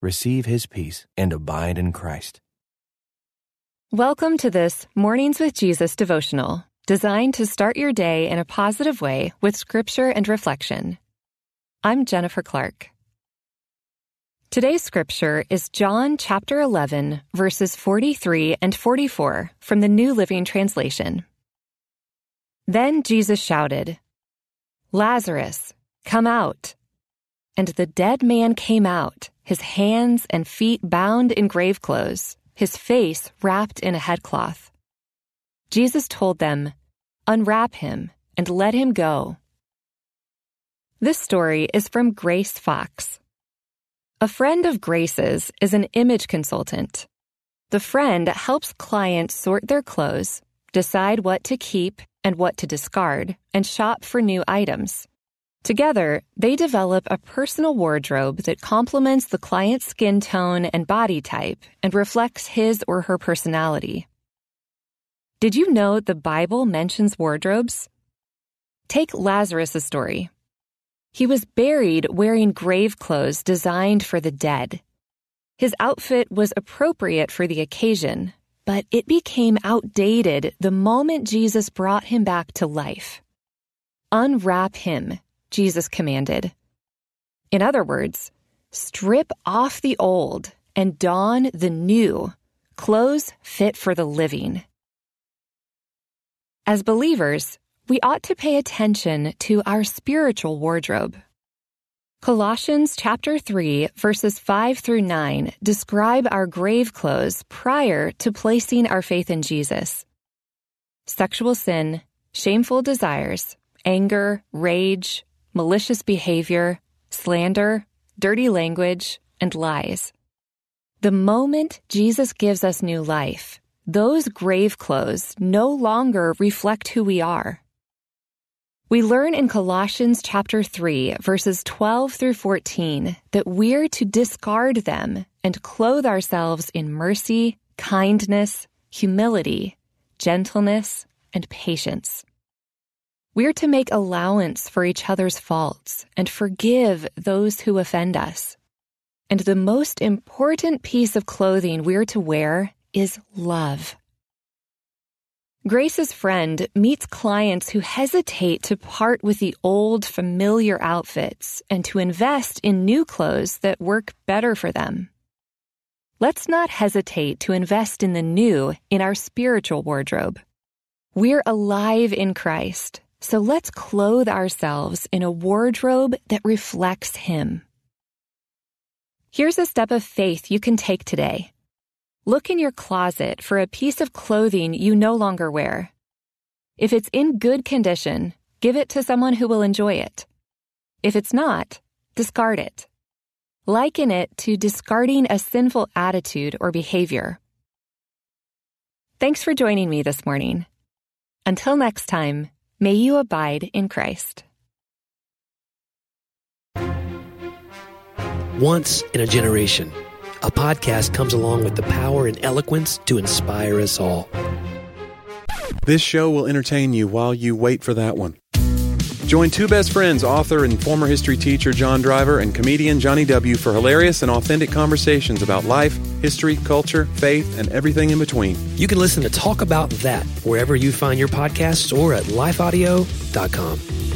receive his peace and abide in Christ. Welcome to this Mornings with Jesus devotional, designed to start your day in a positive way with scripture and reflection. I'm Jennifer Clark. Today's scripture is John chapter 11, verses 43 and 44 from the New Living Translation. Then Jesus shouted, Lazarus, come out. And the dead man came out his hands and feet bound in grave clothes, his face wrapped in a headcloth. Jesus told them, Unwrap him and let him go. This story is from Grace Fox. A friend of Grace's is an image consultant. The friend helps clients sort their clothes, decide what to keep and what to discard, and shop for new items. Together, they develop a personal wardrobe that complements the client's skin tone and body type and reflects his or her personality. Did you know the Bible mentions wardrobes? Take Lazarus' story. He was buried wearing grave clothes designed for the dead. His outfit was appropriate for the occasion, but it became outdated the moment Jesus brought him back to life. Unwrap him Jesus commanded. In other words, strip off the old and don the new, clothes fit for the living. As believers, we ought to pay attention to our spiritual wardrobe. Colossians chapter 3 verses 5 through 9 describe our grave clothes prior to placing our faith in Jesus. Sexual sin, shameful desires, anger, rage, malicious behavior, slander, dirty language, and lies. The moment Jesus gives us new life, those grave clothes no longer reflect who we are. We learn in Colossians chapter 3 verses 12 through 14 that we're to discard them and clothe ourselves in mercy, kindness, humility, gentleness, and patience. We're to make allowance for each other's faults and forgive those who offend us. And the most important piece of clothing we're to wear is love. Grace's friend meets clients who hesitate to part with the old, familiar outfits and to invest in new clothes that work better for them. Let's not hesitate to invest in the new in our spiritual wardrobe. We're alive in Christ so let's clothe ourselves in a wardrobe that reflects Him. Here's a step of faith you can take today. Look in your closet for a piece of clothing you no longer wear. If it's in good condition, give it to someone who will enjoy it. If it's not, discard it. Liken it to discarding a sinful attitude or behavior. Thanks for joining me this morning. Until next time, May you abide in Christ. Once in a generation, a podcast comes along with the power and eloquence to inspire us all. This show will entertain you while you wait for that one. Join two best friends, author and former history teacher John Driver and comedian Johnny W., for hilarious and authentic conversations about life, history, culture, faith, and everything in between. You can listen to Talk About That wherever you find your podcasts or at lifeaudio.com.